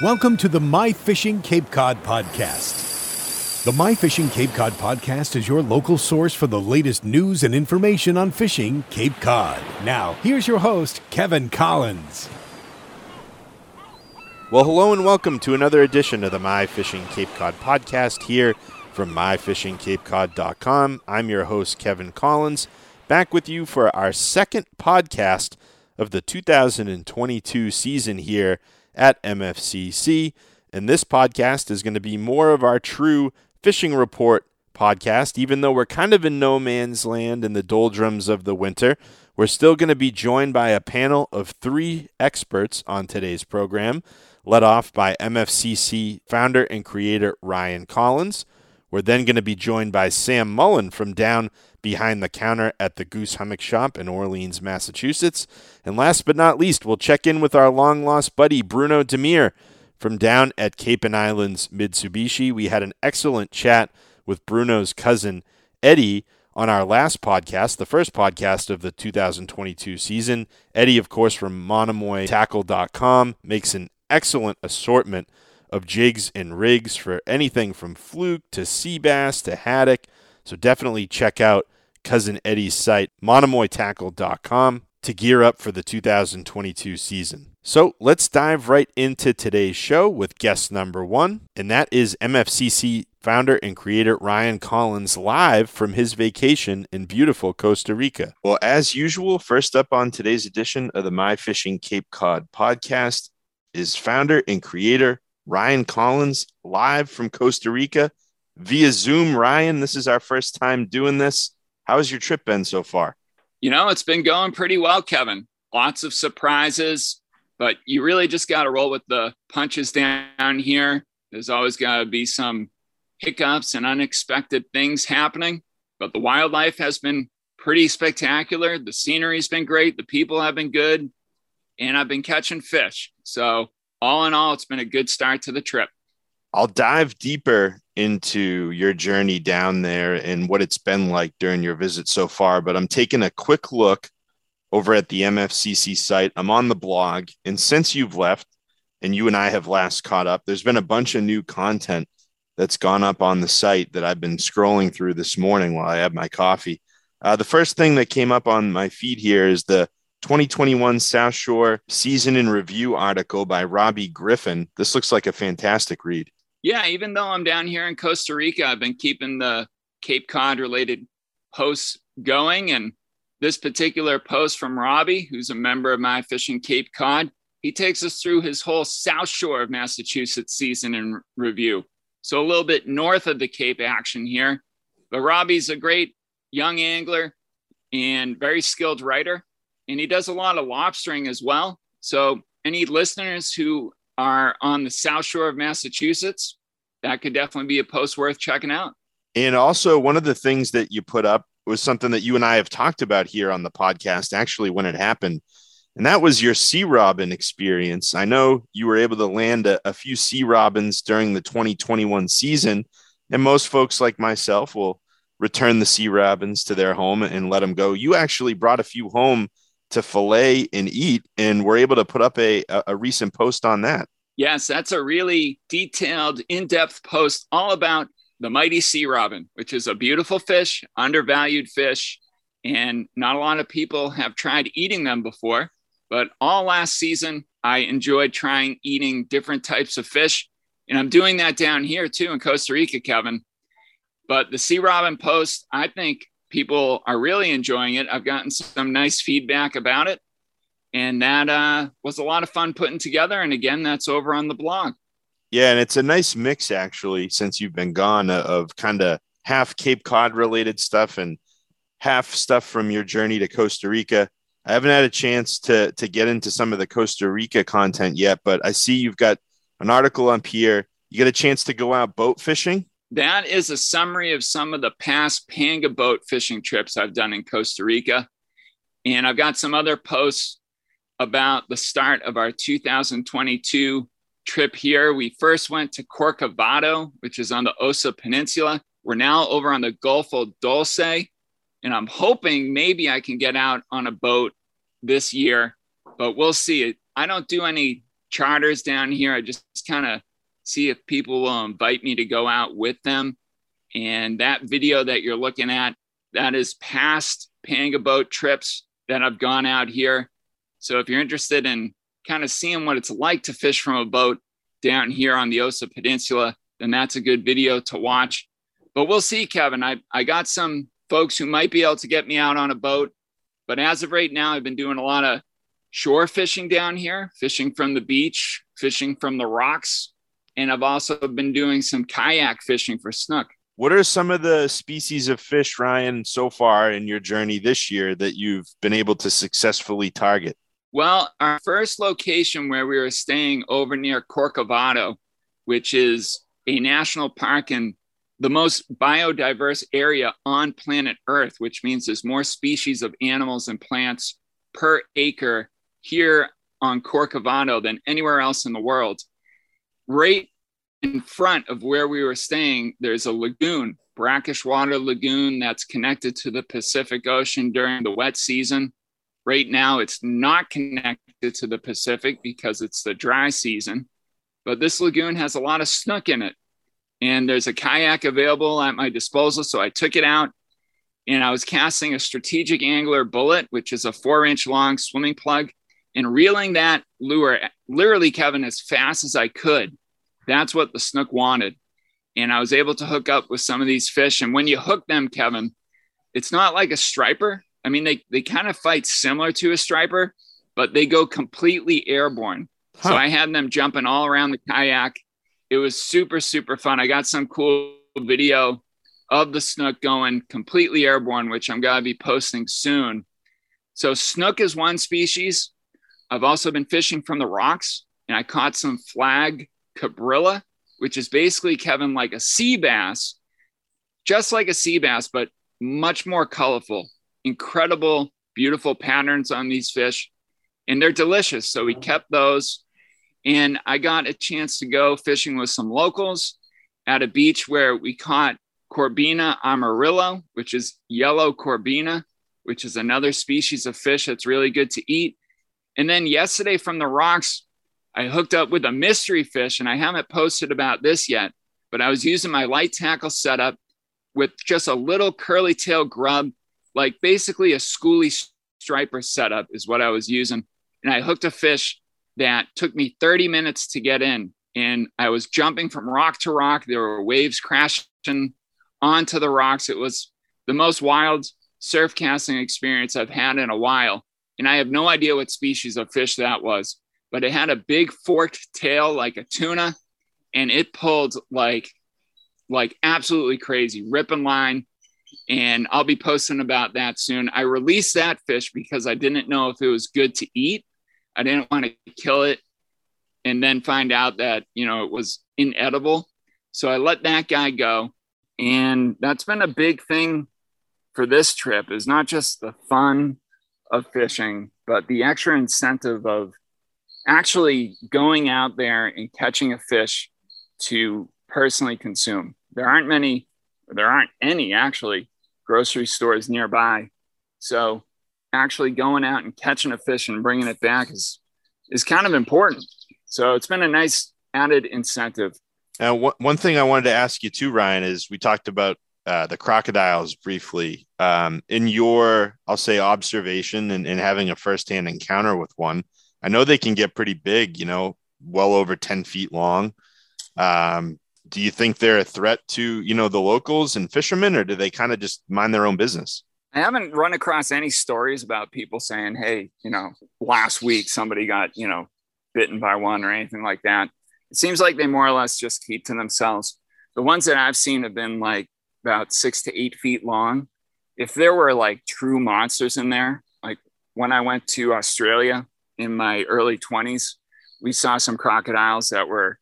Welcome to the My Fishing Cape Cod podcast. The My Fishing Cape Cod podcast is your local source for the latest news and information on fishing Cape Cod. Now, here's your host, Kevin Collins. Well, hello and welcome to another edition of the My Fishing Cape Cod podcast here from myfishingcapecod.com. I'm your host, Kevin Collins, back with you for our second podcast of the 2022 season here at MFCC. And this podcast is going to be more of our true fishing report podcast. Even though we're kind of in no man's land in the doldrums of the winter, we're still going to be joined by a panel of three experts on today's program, led off by MFCC founder and creator Ryan Collins. We're then going to be joined by Sam Mullen from down behind the counter at the Goose Hummock Shop in Orleans, Massachusetts. And last but not least, we'll check in with our long lost buddy Bruno Demir from down at Cape and Islands Mitsubishi. We had an excellent chat with Bruno's cousin Eddie on our last podcast, the first podcast of the 2022 season. Eddie, of course, from monomoytackle.com, makes an excellent assortment of jigs and rigs for anything from fluke to sea bass to haddock. So definitely check out Cousin Eddie's site, monomoytackle.com, to gear up for the 2022 season. So let's dive right into today's show with guest number one, and that is MFCC founder and creator Ryan Collins live from his vacation in beautiful Costa Rica. Well, as usual, first up on today's edition of the My Fishing Cape Cod podcast is founder and creator Ryan Collins live from Costa Rica via Zoom. Ryan, this is our first time doing this. How's your trip been so far? You know, it's been going pretty well, Kevin. Lots of surprises, but you really just got to roll with the punches down here. There's always got to be some hiccups and unexpected things happening, but the wildlife has been pretty spectacular. The scenery's been great. The people have been good, and I've been catching fish. So all in all, it's been a good start to the trip. I'll dive deeper into your journey down there and what it's been like during your visit so far, but I'm taking a quick look over at the MFCC site. I'm on the blog, and since you've left and you and I have last caught up, there's been a bunch of new content that's gone up on the site that I've been scrolling through this morning while I have my coffee. Uh, the first thing that came up on my feed here is the 2021 South Shore Season in Review article by Robbie Griffin. This looks like a fantastic read. Yeah, even though I'm down here in Costa Rica, I've been keeping the Cape Cod related posts going. And this particular post from Robbie, who's a member of My Fishing Cape Cod, he takes us through his whole South Shore of Massachusetts season in review. So a little bit north of the Cape action here. But Robbie's a great young angler and very skilled writer and he does a lot of lobstering as well. So, any listeners who are on the South Shore of Massachusetts, that could definitely be a post worth checking out. And also, one of the things that you put up was something that you and I have talked about here on the podcast, actually, when it happened. And that was your sea robin experience. I know you were able to land a, a few sea robins during the 2021 season. And most folks like myself will return the sea robins to their home and let them go. You actually brought a few home to fillet and eat, and we're able to put up a, a recent post on that. Yes, that's a really detailed, in depth post all about the mighty sea robin, which is a beautiful fish, undervalued fish, and not a lot of people have tried eating them before. But all last season, I enjoyed trying eating different types of fish. And I'm doing that down here too in Costa Rica, Kevin. But the sea robin post, I think, people are really enjoying it. I've gotten some nice feedback about it. And that uh, was a lot of fun putting together. And again, that's over on the blog. Yeah. And it's a nice mix, actually, since you've been gone, uh, of kind of half Cape Cod related stuff and half stuff from your journey to Costa Rica. I haven't had a chance to, to get into some of the Costa Rica content yet, but I see you've got an article up here. You get a chance to go out boat fishing that is a summary of some of the past panga boat fishing trips I've done in Costa Rica. And I've got some other posts about the start of our 2022 trip here. We first went to Corcovado, which is on the Osa Peninsula. We're now over on the Golfo Dulce. And I'm hoping maybe I can get out on a boat this year, but we'll see. I don't do any charters down here. I just kind of see if people will invite me to go out with them. And that video that you're looking at, that is past Panga boat trips that I've gone out here. So if you're interested in kind of seeing what it's like to fish from a boat down here on the Osa Peninsula, then that's a good video to watch. But we'll see, Kevin. I, I got some folks who might be able to get me out on a boat. But as of right now, I've been doing a lot of shore fishing down here, fishing from the beach, fishing from the rocks. And I've also been doing some kayak fishing for snook. What are some of the species of fish, Ryan, so far in your journey this year that you've been able to successfully target? Well, our first location where we were staying over near Corcovado, which is a national park and the most biodiverse area on planet Earth, which means there's more species of animals and plants per acre here on Corcovado than anywhere else in the world. Right in front of where we were staying, there's a lagoon, brackish water lagoon that's connected to the Pacific Ocean during the wet season. Right now, it's not connected to the Pacific because it's the dry season, but this lagoon has a lot of snook in it. And there's a kayak available at my disposal. So I took it out and I was casting a strategic angler bullet, which is a four inch long swimming plug, and reeling that lure literally, Kevin, as fast as I could. That's what the snook wanted. And I was able to hook up with some of these fish. And when you hook them, Kevin, it's not like a striper. I mean, they, they kind of fight similar to a striper, but they go completely airborne. Huh. So I had them jumping all around the kayak. It was super, super fun. I got some cool video of the snook going completely airborne, which I'm going to be posting soon. So, snook is one species. I've also been fishing from the rocks and I caught some flag cabrilla, which is basically, Kevin, like a sea bass, just like a sea bass, but much more colorful. Incredible, beautiful patterns on these fish, and they're delicious. So we kept those. And I got a chance to go fishing with some locals at a beach where we caught Corbina amarillo, which is yellow corbina, which is another species of fish that's really good to eat. And then yesterday from the rocks, I hooked up with a mystery fish, and I haven't posted about this yet, but I was using my light tackle setup with just a little curly tail grub, like basically a schoolie striper setup is what I was using. And I hooked a fish that took me 30 minutes to get in. And I was jumping from rock to rock. There were waves crashing onto the rocks. It was the most wild surf casting experience I've had in a while. And I have no idea what species of fish that was, but it had a big forked tail like a tuna and it pulled like like absolutely crazy, ripping line. And I'll be posting about that soon. I released that fish because I didn't know if it was good to eat. I didn't want to kill it and then find out that, you know, it was inedible. So I let that guy go. And that's been a big thing for this trip is not just the fun of fishing, but the extra incentive of actually going out there and catching a fish to personally consume. There aren't many, there aren't any actually grocery stores nearby. So actually going out and catching a fish and bringing it back is is kind of important. So it's been a nice added incentive. Now, one thing I wanted to ask you too, Ryan, is we talked about uh, the crocodiles briefly. Um, in your, I'll say, observation and, and having a firsthand encounter with one, I know they can get pretty big. You know, well over ten feet long. Um, do you think they're a threat to you know the locals and fishermen, or do they kind of just mind their own business? I haven't run across any stories about people saying, "Hey, you know, last week somebody got you know bitten by one" or anything like that. It seems like they more or less just keep to themselves. The ones that I've seen have been like about six to eight feet long. If there were like true monsters in there, like when I went to Australia in my early 20s, we saw some crocodiles that were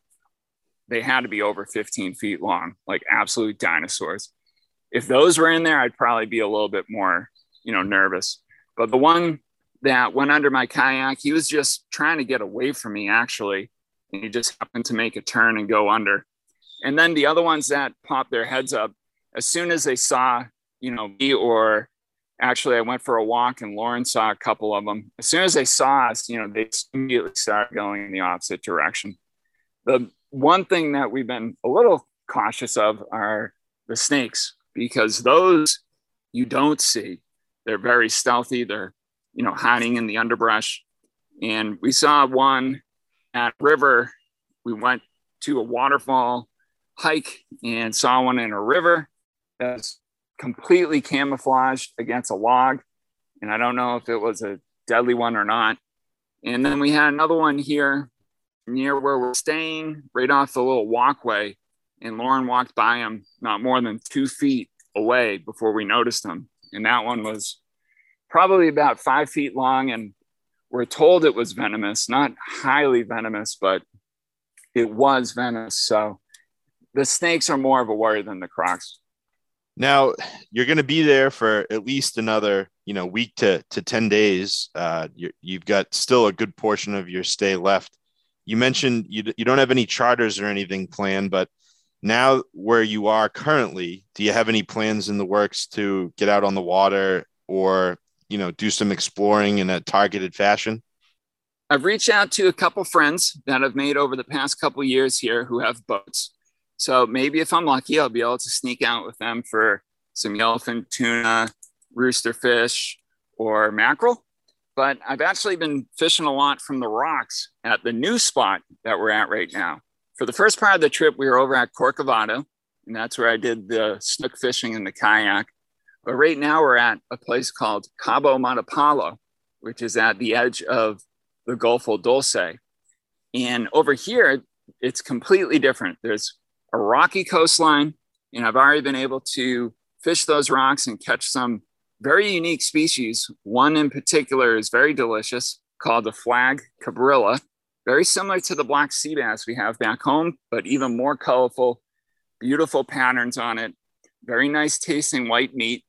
they had to be over 15 feet long, like absolute dinosaurs. If those were in there, I'd probably be a little bit more, you know, nervous. But the one that went under my kayak, he was just trying to get away from me, actually. And he just happened to make a turn and go under. And then the other ones that popped their heads up, as soon as they saw, you know, me or actually, I went for a walk and Lauren saw a couple of them. As soon as they saw us, you know, they immediately started going in the opposite direction. The one thing that we've been a little cautious of are the snakes because those you don't see. They're very stealthy. They're, you know, hiding in the underbrush. And we saw one at river. We went to a waterfall hike and saw one in a river that's completely camouflaged against a log. And I don't know if it was a deadly one or not. And then we had another one here near where we're staying, right off the little walkway. And Lauren walked by him not more than two feet away before we noticed him. And that one was probably about five feet long. And we're told it was venomous, not highly venomous, but it was venomous. So the snakes are more of a worry than the crocs. Now you're going to be there for at least another, you know, week to, to 10 days. Uh, you have got still a good portion of your stay left. You mentioned you, you don't have any charters or anything planned, but now where you are currently, do you have any plans in the works to get out on the water or, you know, do some exploring in a targeted fashion? I've reached out to a couple friends that I've made over the past couple years here who have boats. So maybe if I'm lucky, I'll be able to sneak out with them for some yellowfin tuna, rooster fish, or mackerel. But I've actually been fishing a lot from the rocks at the new spot that we're at right now. For the first part of the trip, we were over at Corcovado, and that's where I did the snook fishing in the kayak. But right now, we're at a place called Cabo Matapalo, which is at the edge of the Golfo Dulce. And over here, it's completely different. There's a rocky coastline, and I've already been able to fish those rocks and catch some very unique species. One in particular is very delicious called the flag cabrilla, very similar to the black sea bass we have back home, but even more colorful, beautiful patterns on it, very nice tasting white meat.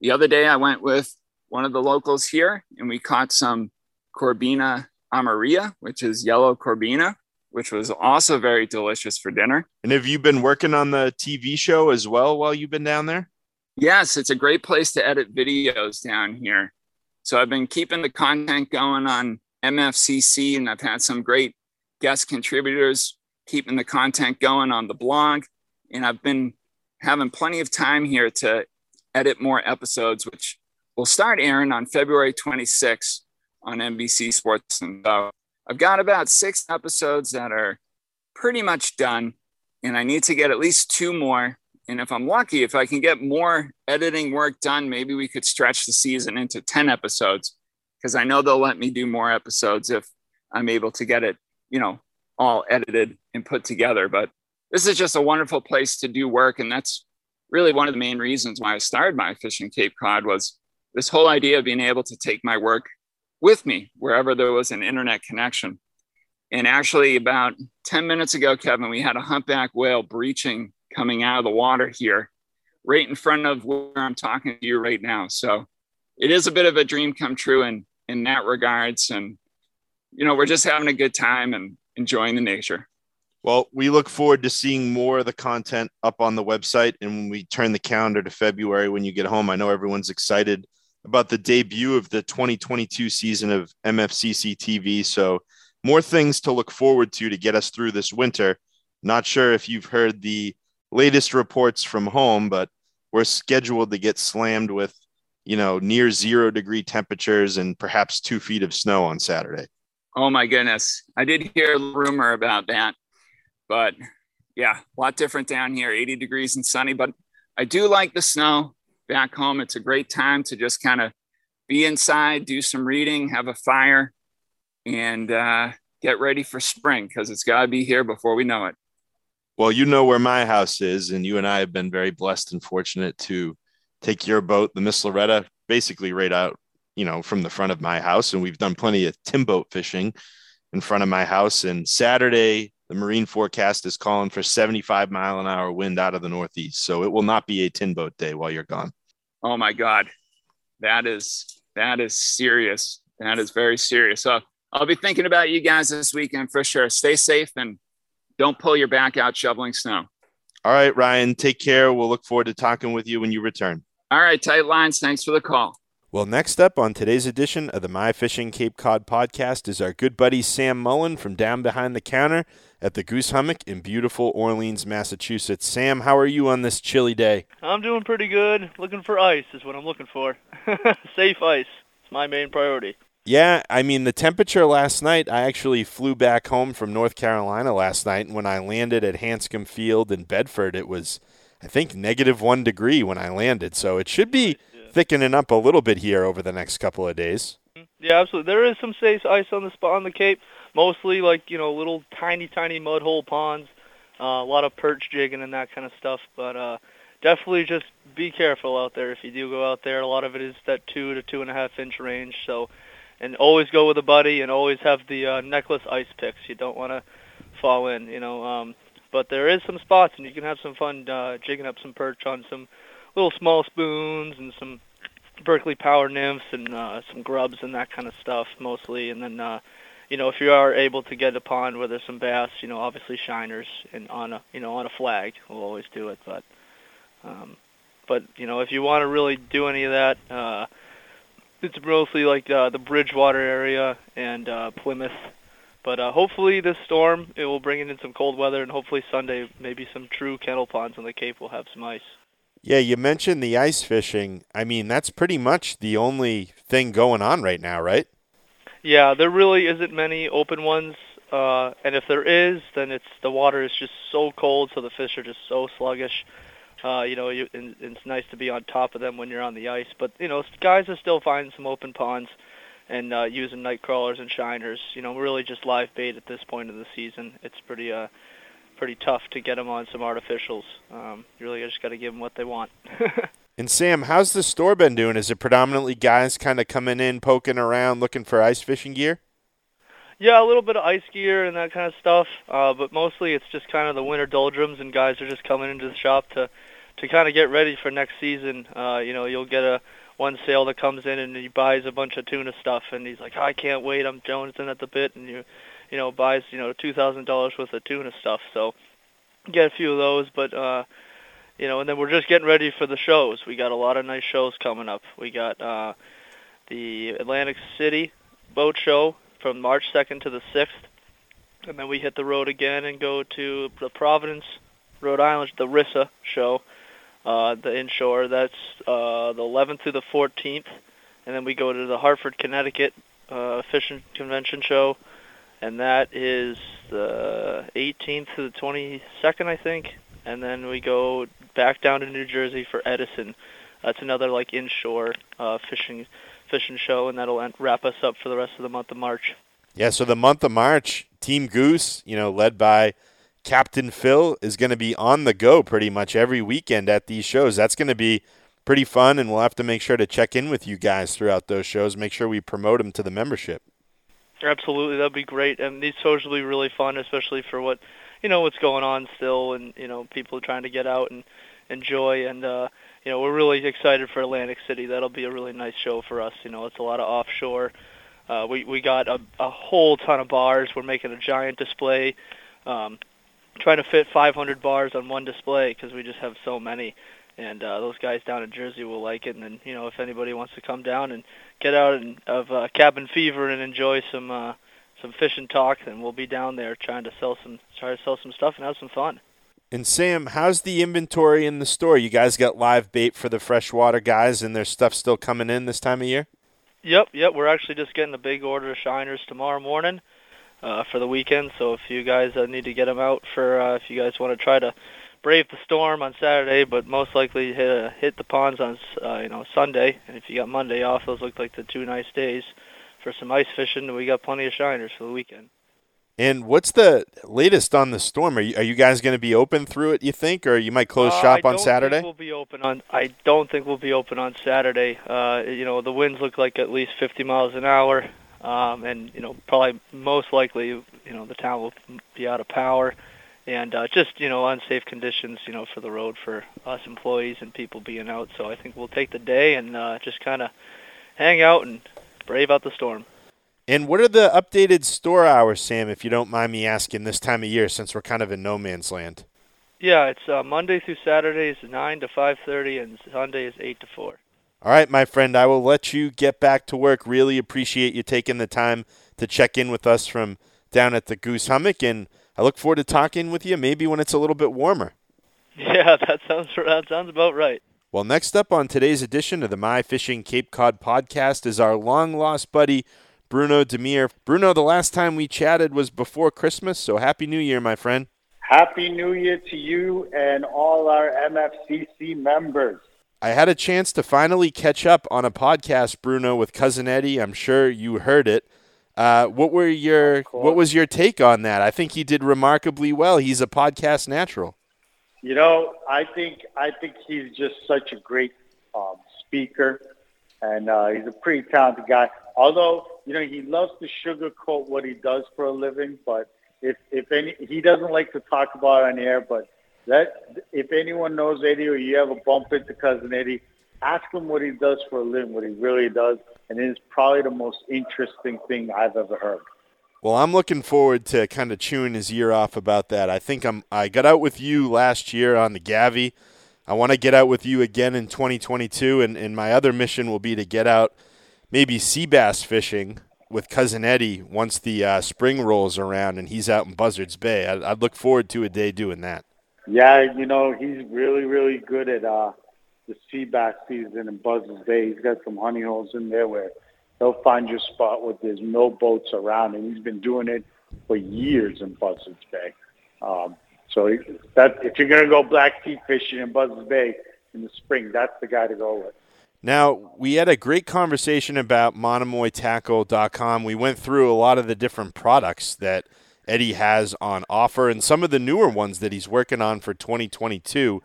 The other day I went with one of the locals here and we caught some Corbina amarilla, which is yellow Corbina, which was also very delicious for dinner. And have you been working on the TV show as well while you've been down there? Yes, it's a great place to edit videos down here. So I've been keeping the content going on MFCC, and I've had some great guest contributors keeping the content going on the blog. And I've been having plenty of time here to edit more episodes, which will start airing on February 26th on NBC Sports. And so I've got about six episodes that are pretty much done, and I need to get at least two more. And if I'm lucky, if I can get more editing work done, maybe we could stretch the season into 10 episodes because I know they'll let me do more episodes if I'm able to get it, you know, all edited and put together. But this is just a wonderful place to do work. And that's really one of the main reasons why I started my fishing Cape Cod was this whole idea of being able to take my work with me wherever there was an internet connection. And actually, about 10 minutes ago, Kevin, we had a humpback whale breaching coming out of the water here, right in front of where I'm talking to you right now. So it is a bit of a dream come true in, in that regards. And, you know, we're just having a good time and enjoying the nature. Well, we look forward to seeing more of the content up on the website. And when we turn the calendar to February, when you get home, I know everyone's excited about the debut of the 2022 season of MFCC TV. So, more things to look forward to to get us through this winter. Not sure if you've heard the latest reports from home, but we're scheduled to get slammed with, you know, near zero degree temperatures and perhaps two feet of snow on Saturday. Oh my goodness. I did hear a rumor about that, but yeah, a lot different down here, 80 degrees and sunny, but I do like the snow back home. It's a great time to just kind of be inside, do some reading, have a fire, and uh, get ready for spring because it's got to be here before we know it. Well, you know where my house is, and you and I have been very blessed and fortunate to take your boat, the Miss Loretta, basically right out, you know, from the front of my house. And we've done plenty of tin boat fishing in front of my house. And Saturday, the marine forecast is calling for 75 mile an hour wind out of the northeast. So it will not be a tin boat day while you're gone. Oh my God. That is that is serious. That is very serious. So I'll be thinking about you guys this weekend for sure. Stay safe and don't pull your back out shoveling snow. All right, Ryan, take care. We'll look forward to talking with you when you return. All right, tight lines. Thanks for the call. Well, next up on today's edition of the My Fishing Cape Cod podcast is our good buddy Sam Mullen from down behind the counter at the Goose Hummock in beautiful Orleans, Massachusetts. Sam, how are you on this chilly day? I'm doing pretty good. Looking for ice is what I'm looking for. Safe ice. It's my main priority. Yeah, I mean, the temperature last night, I actually flew back home from North Carolina last night, and when I landed at Hanscom Field in Bedford, it was, I think, negative one degree when I landed. So it should be thickening up a little bit here over the next couple of days. Mm-hmm. Yeah, absolutely. There is some safe ice on the spot on the Cape. Mostly like you know little tiny tiny mud hole ponds, uh, a lot of perch jigging and that kind of stuff. But uh, definitely just be careful out there if you do go out there. A lot of it is that two to two and a half inch range. So, and always go with a buddy and always have the uh, necklace ice picks. You don't want to fall in, you know. Um, but there is some spots and you can have some fun uh, jigging up some perch on some little small spoons and some Berkley power nymphs and uh, some grubs and that kind of stuff mostly. And then, uh, you know, if you are able to get a pond where there's some bass, you know, obviously shiners and on a, you know, on a flag, we'll always do it. But, um, but you know, if you want to really do any of that, uh, it's mostly like uh, the Bridgewater area and uh, Plymouth. But uh, hopefully this storm it will bring in some cold weather, and hopefully Sunday maybe some true kettle ponds on the Cape will have some ice. Yeah, you mentioned the ice fishing. I mean, that's pretty much the only thing going on right now, right? Yeah, there really isn't many open ones. Uh, and if there is, then it's the water is just so cold, so the fish are just so sluggish. Uh, you know, you, and, and it's nice to be on top of them when you're on the ice. But you know, guys are still finding some open ponds and uh, using night crawlers and shiners. You know, really just live bait at this point of the season. It's pretty uh, pretty tough to get them on some artificials. Um, you really just got to give them what they want. and Sam, how's the store been doing? Is it predominantly guys kind of coming in, poking around, looking for ice fishing gear? Yeah, a little bit of ice gear and that kind of stuff, uh, but mostly it's just kind of the winter doldrums, and guys are just coming into the shop to to kind of get ready for next season. Uh, you know, you'll get a one sale that comes in and he buys a bunch of tuna stuff, and he's like, I can't wait, I'm jonesing at the bit, and you you know, buys, you know, two thousand dollars worth of tuna stuff. So get a few of those, but uh you know, and then we're just getting ready for the shows. We got a lot of nice shows coming up. We got uh the Atlantic City boat show from March 2nd to the 6th. And then we hit the road again and go to the Providence, Rhode Island, the RISA show, uh, the inshore. That's uh, the 11th through the 14th. And then we go to the Hartford, Connecticut uh, fishing convention show and that is the 18th to the 22nd, I think. And then we go back down to New Jersey for Edison. That's another like inshore uh, fishing fishing show, and that'll wrap us up for the rest of the month of March. Yeah, so the month of March, Team Goose, you know, led by Captain Phil, is going to be on the go pretty much every weekend at these shows. That's going to be pretty fun, and we'll have to make sure to check in with you guys throughout those shows. Make sure we promote them to the membership. Absolutely, that'd be great. And these shows will be really fun, especially for what you know what's going on still, and you know people trying to get out and enjoy. And uh, you know we're really excited for Atlantic City. That'll be a really nice show for us. You know it's a lot of offshore. Uh, we we got a, a whole ton of bars. We're making a giant display, um, trying to fit 500 bars on one display because we just have so many and uh, those guys down in Jersey will like it. And then you know if anybody wants to come down and get out and, of uh, cabin fever and enjoy some uh, some fish and talk, then we'll be down there trying to sell some try to sell some stuff and have some fun. And Sam, how's the inventory in the store? You guys got live bait for the freshwater guys, and there's stuff still coming in this time of year. Yep, yep. We're actually just getting a big order of shiners tomorrow morning uh, for the weekend. So if you guys uh, need to get them out for, uh, if you guys want to try to brave the storm on Saturday, but most likely hit uh, hit the ponds on uh, you know Sunday. And if you got Monday off, those look like the two nice days for some ice fishing. We got plenty of shiners for the weekend. And what's the latest on the storm? Are you, are you guys going to be open through it? You think, or you might close uh, shop on Saturday? we'll be open on. I don't think we'll be open on Saturday. Uh, you know, the winds look like at least 50 miles an hour, um, and you know, probably most likely, you know, the town will be out of power and uh, just you know unsafe conditions you know for the road for us employees and people being out. So I think we'll take the day and uh, just kind of hang out and brave out the storm. And what are the updated store hours, Sam? If you don't mind me asking, this time of year since we're kind of in no man's land. Yeah, it's uh, Monday through Saturday is nine to five thirty, and Sunday is eight to four. All right, my friend, I will let you get back to work. Really appreciate you taking the time to check in with us from down at the Goose Hummock, and I look forward to talking with you maybe when it's a little bit warmer. Yeah, that sounds that sounds about right. Well, next up on today's edition of the My Fishing Cape Cod podcast is our long lost buddy, Bruno Demir. Bruno, the last time we chatted was before Christmas, so Happy New Year, my friend. Happy New Year to you and all our MFCC members. I had a chance to finally catch up on a podcast, Bruno, with Cousin Eddie. I'm sure you heard it. Uh, what were your what was your take on that? I think he did remarkably well. He's a podcast natural. You know, I think I think he's just such a great um, speaker, and uh, he's a pretty talented guy. Although you know he loves to sugarcoat what he does for a living, but if if any he doesn't like to talk about it on air. But that if anyone knows Eddie or you ever bump into cousin Eddie, ask him what he does for a living, what he really does, and it is probably the most interesting thing I've ever heard. Well, I'm looking forward to kind of chewing his ear off about that. I think I'm. I got out with you last year on the Gavi. I want to get out with you again in 2022, and, and my other mission will be to get out maybe sea bass fishing with cousin Eddie once the uh, spring rolls around and he's out in Buzzards Bay. I'd, I'd, look forward to a day doing that. Yeah, you know he's really really good at uh, the sea bass season in Buzzards Bay. He's got some honey holes in there where he'll find your spot where there's no boats around, and he's been doing it for years in Buzzards Bay. Um, so that if you're going to go black blackfish fishing in Buzzards Bay in the spring, that's the guy to go with. Now, we had a great conversation about monomoytackle.com. We went through a lot of the different products that Eddie has on offer and some of the newer ones that he's working on for 2022.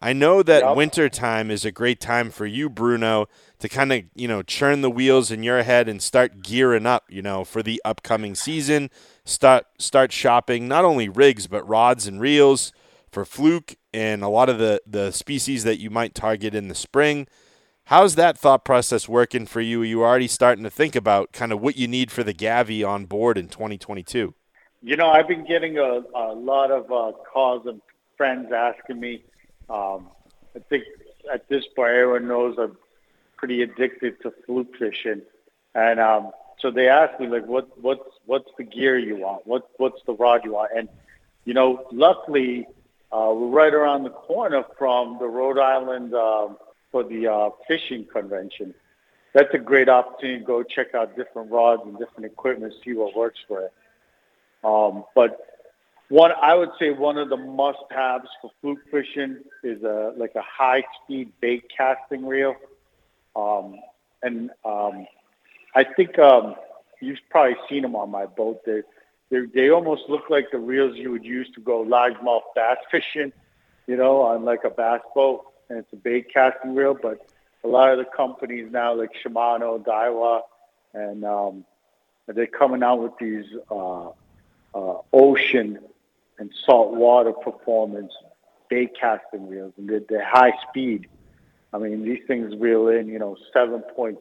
I know that yep. winter time is a great time for you, Bruno, to kind of, you know, churn the wheels in your head and start gearing up, you know, for the upcoming season. Start start shopping not only rigs but rods and reels for fluke and a lot of the the species that you might target in the spring. How's that thought process working for you? Are you already starting to think about kind of what you need for the Gavi on board in 2022? You know, I've been getting a, a lot of uh, calls and friends asking me. Um, I think at this point, everyone knows I'm pretty addicted to fluke fishing, and um, so they ask me like, "What what's what's the gear you want? What what's the rod you want?" And you know, luckily, uh, we're right around the corner from the Rhode Island. Uh, for the uh, fishing convention. That's a great opportunity to go check out different rods and different equipment, see what works for it. Um, but one, I would say one of the must-haves for fluke fishing is a like a high-speed bait casting reel. Um, and um, I think um, you've probably seen them on my boat. They they they almost look like the reels you would use to go largemouth bass fishing, you know, on like a bass boat and it's a bait casting reel. But a lot of the companies now, like Shimano, Daiwa, and um, they're coming out with these uh, uh, ocean and saltwater performance bait casting reels, and they're, they're high speed. I mean, these things reel in, you know, 7.6,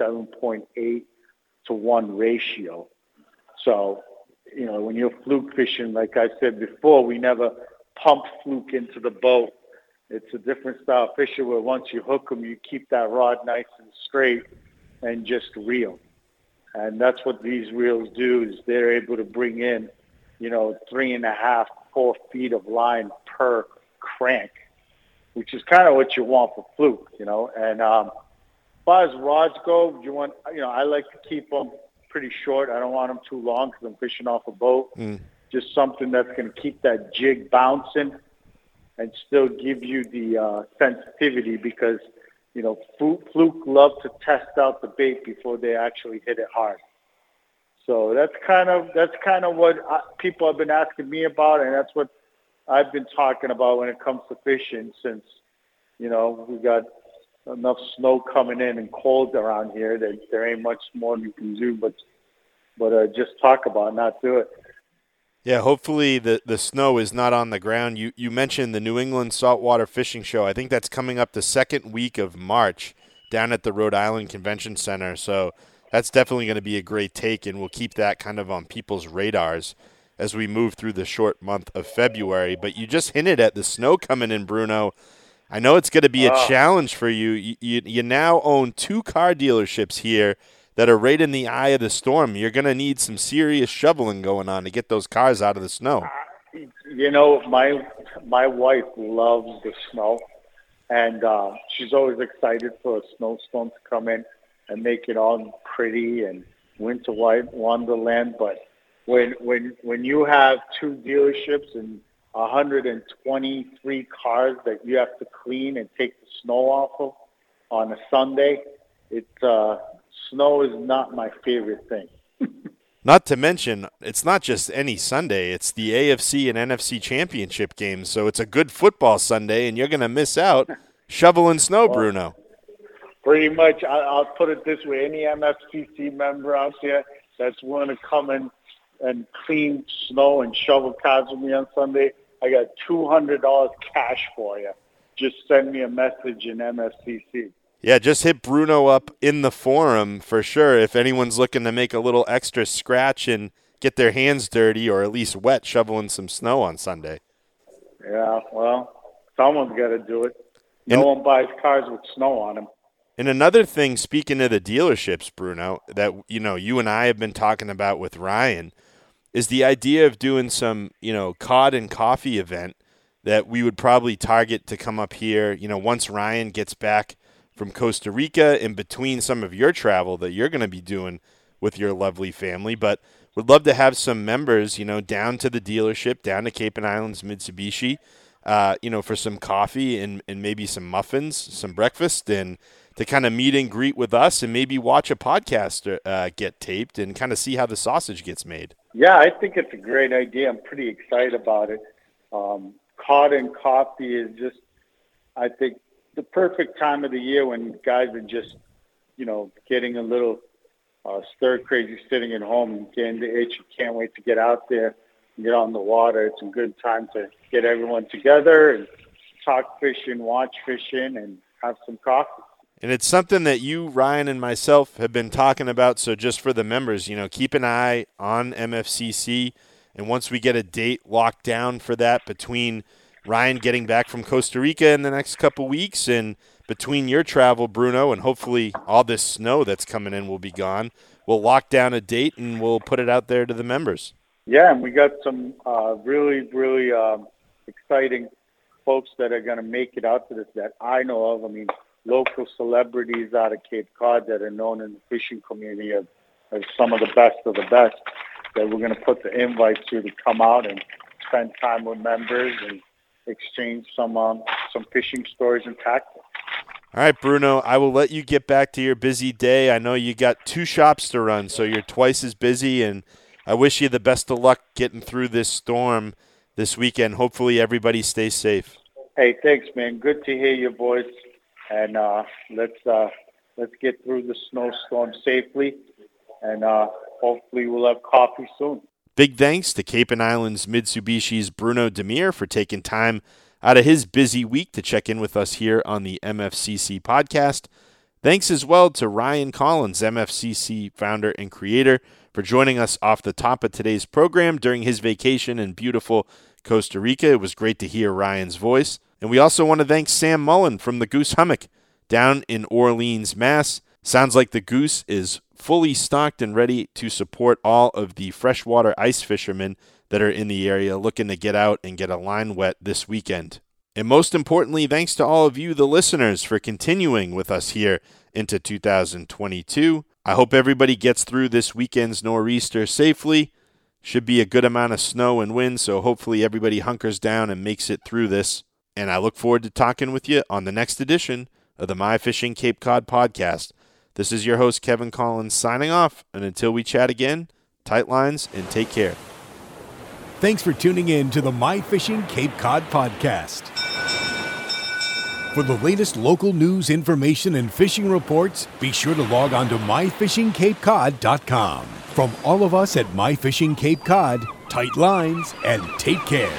7.8 to 1 ratio. So, you know, when you're fluke fishing, like I said before, we never pump fluke into the boat it's a different style of fishing where once you hook them, you keep that rod nice and straight and just reel. And that's what these reels do is they're able to bring in, you know, three and a half, four feet of line per crank, which is kind of what you want for fluke, you know. And um, as far as rods go, you want, you know, I like to keep them pretty short. I don't want them too long because I'm fishing off a boat. Mm. Just something that's going to keep that jig bouncing and still give you the uh, sensitivity because you know fluke love to test out the bait before they actually hit it hard. So that's kind of that's kind of what I, people have been asking me about, and that's what I've been talking about when it comes to fishing. Since you know we got enough snow coming in and cold around here that there ain't much more you can do but but uh, just talk about, not do it. Yeah, hopefully the, the snow is not on the ground. You you mentioned the New England Saltwater Fishing Show. I think that's coming up the second week of March down at the Rhode Island Convention Center. So that's definitely going to be a great take, and we'll keep that kind of on people's radars as we move through the short month of February. But you just hinted at the snow coming in, Bruno. I know it's going to be a Wow. challenge for you. You, you. you now own two car dealerships here that are right in the eye of the storm. You're going to need some serious shoveling going on to get those cars out of the snow. You know, my my wife loves the snow, and uh, she's always excited for a snowstorm to come in and make it all pretty and winter white wonderland. But when when when you have two dealerships and 123 cars that you have to clean and take the snow off of on a Sunday, it uh, snow is not my favorite thing. Not to mention, it's not just any Sunday, it's the AFC and NFC championship games. So it's a good football Sunday, and you're going to miss out shoveling snow, Bruno. Pretty much, I, I'll put it this way: any MFCC member out there that's willing to come in and clean snow and shovel cars with me on Sunday, I got two hundred dollars cash for you. Just send me a message in MFCC. Yeah, just hit Bruno up in the forum for sure if anyone's looking to make a little extra scratch and get their hands dirty or at least wet shoveling some snow on Sunday. Yeah, well, someone's got to do it. No And- one buys cars with snow on them. And another thing, speaking of the dealerships, Bruno, that you know you and I have been talking about with Ryan, is the idea of doing some you know cod and coffee event that we would probably target to come up here. You know, once Ryan gets back from Costa Rica, in between some of your travel that you're going to be doing with your lovely family, but would love to have some members, you know, down to the dealership, down to Cape and Islands Mitsubishi, uh, you know, for some coffee and, and maybe some muffins, some breakfast, and to kind of meet and greet with us and maybe watch a podcast uh, get taped and kind of see how the sausage gets made. Yeah, I think it's a great idea. I'm pretty excited about it. Um, cod and coffee is just, I think, the perfect time of the year when guys are just, you know, getting a little uh, stir crazy sitting at home and getting the itch. You can't wait to get out there and get on the water. It's a good time to get everyone together and talk fishing, watch fishing, and have some coffee. And it's something that you, Ryan, and myself have been talking about. So, just for the members, you know, keep an eye on MFCC. And once we get a date locked down for that between Ryan getting back from Costa Rica in the next couple weeks and between your travel, Bruno, and hopefully all this snow that's coming in will be gone, we'll lock down a date and we'll put it out there to the members. Yeah, and we got some uh, really, really um, exciting folks that are going to make it out to this that I know of. I mean, local celebrities out of Cape Cod that are known in the fishing community as, as some of the best of the best that we're going to put the invites to to come out and spend time with members and exchange some um, some fishing stories and tactics. All right, Bruno, I will let you get back to your busy day. I know you got two shops to run, so you're twice as busy, and I wish you the best of luck getting through this storm this weekend. Hopefully, everybody stays safe. Hey, thanks, man. Good to hear your voice, and uh, let's uh, let's get through the snowstorm safely, and uh, hopefully we'll have coffee soon. Big thanks to Cape and Islands Mitsubishi's Bruno Demir for taking time out of his busy week to check in with us here on the MFCC podcast. Thanks as well to Ryan Collins, MFCC founder and creator, for joining us off the top of today's program during his vacation in beautiful Costa Rica. It was great to hear Ryan's voice. And we also want to thank Sam Mullen from the Goose Hummock down in Orleans, Mass. Sounds like the Goose is fully stocked and ready to support all of the freshwater ice fishermen that are in the area looking to get out and get a line wet this weekend. And most importantly, thanks to all of you, the listeners, for continuing with us here into 2022. I hope everybody gets through this weekend's nor'easter safely. Should be a good amount of snow and wind, so hopefully everybody hunkers down and makes it through this. And I look forward to talking with you on the next edition of the My Fishing Cape Cod podcast. This is your host, Kevin Collins, signing off. And until we chat again, tight lines and take care. Thanks for tuning in to the My Fishing Cape Cod podcast. For the latest local news, information, and fishing reports, be sure to log on to myfishingcapecod.com. From all of us at My Fishing Cape Cod, tight lines and take care.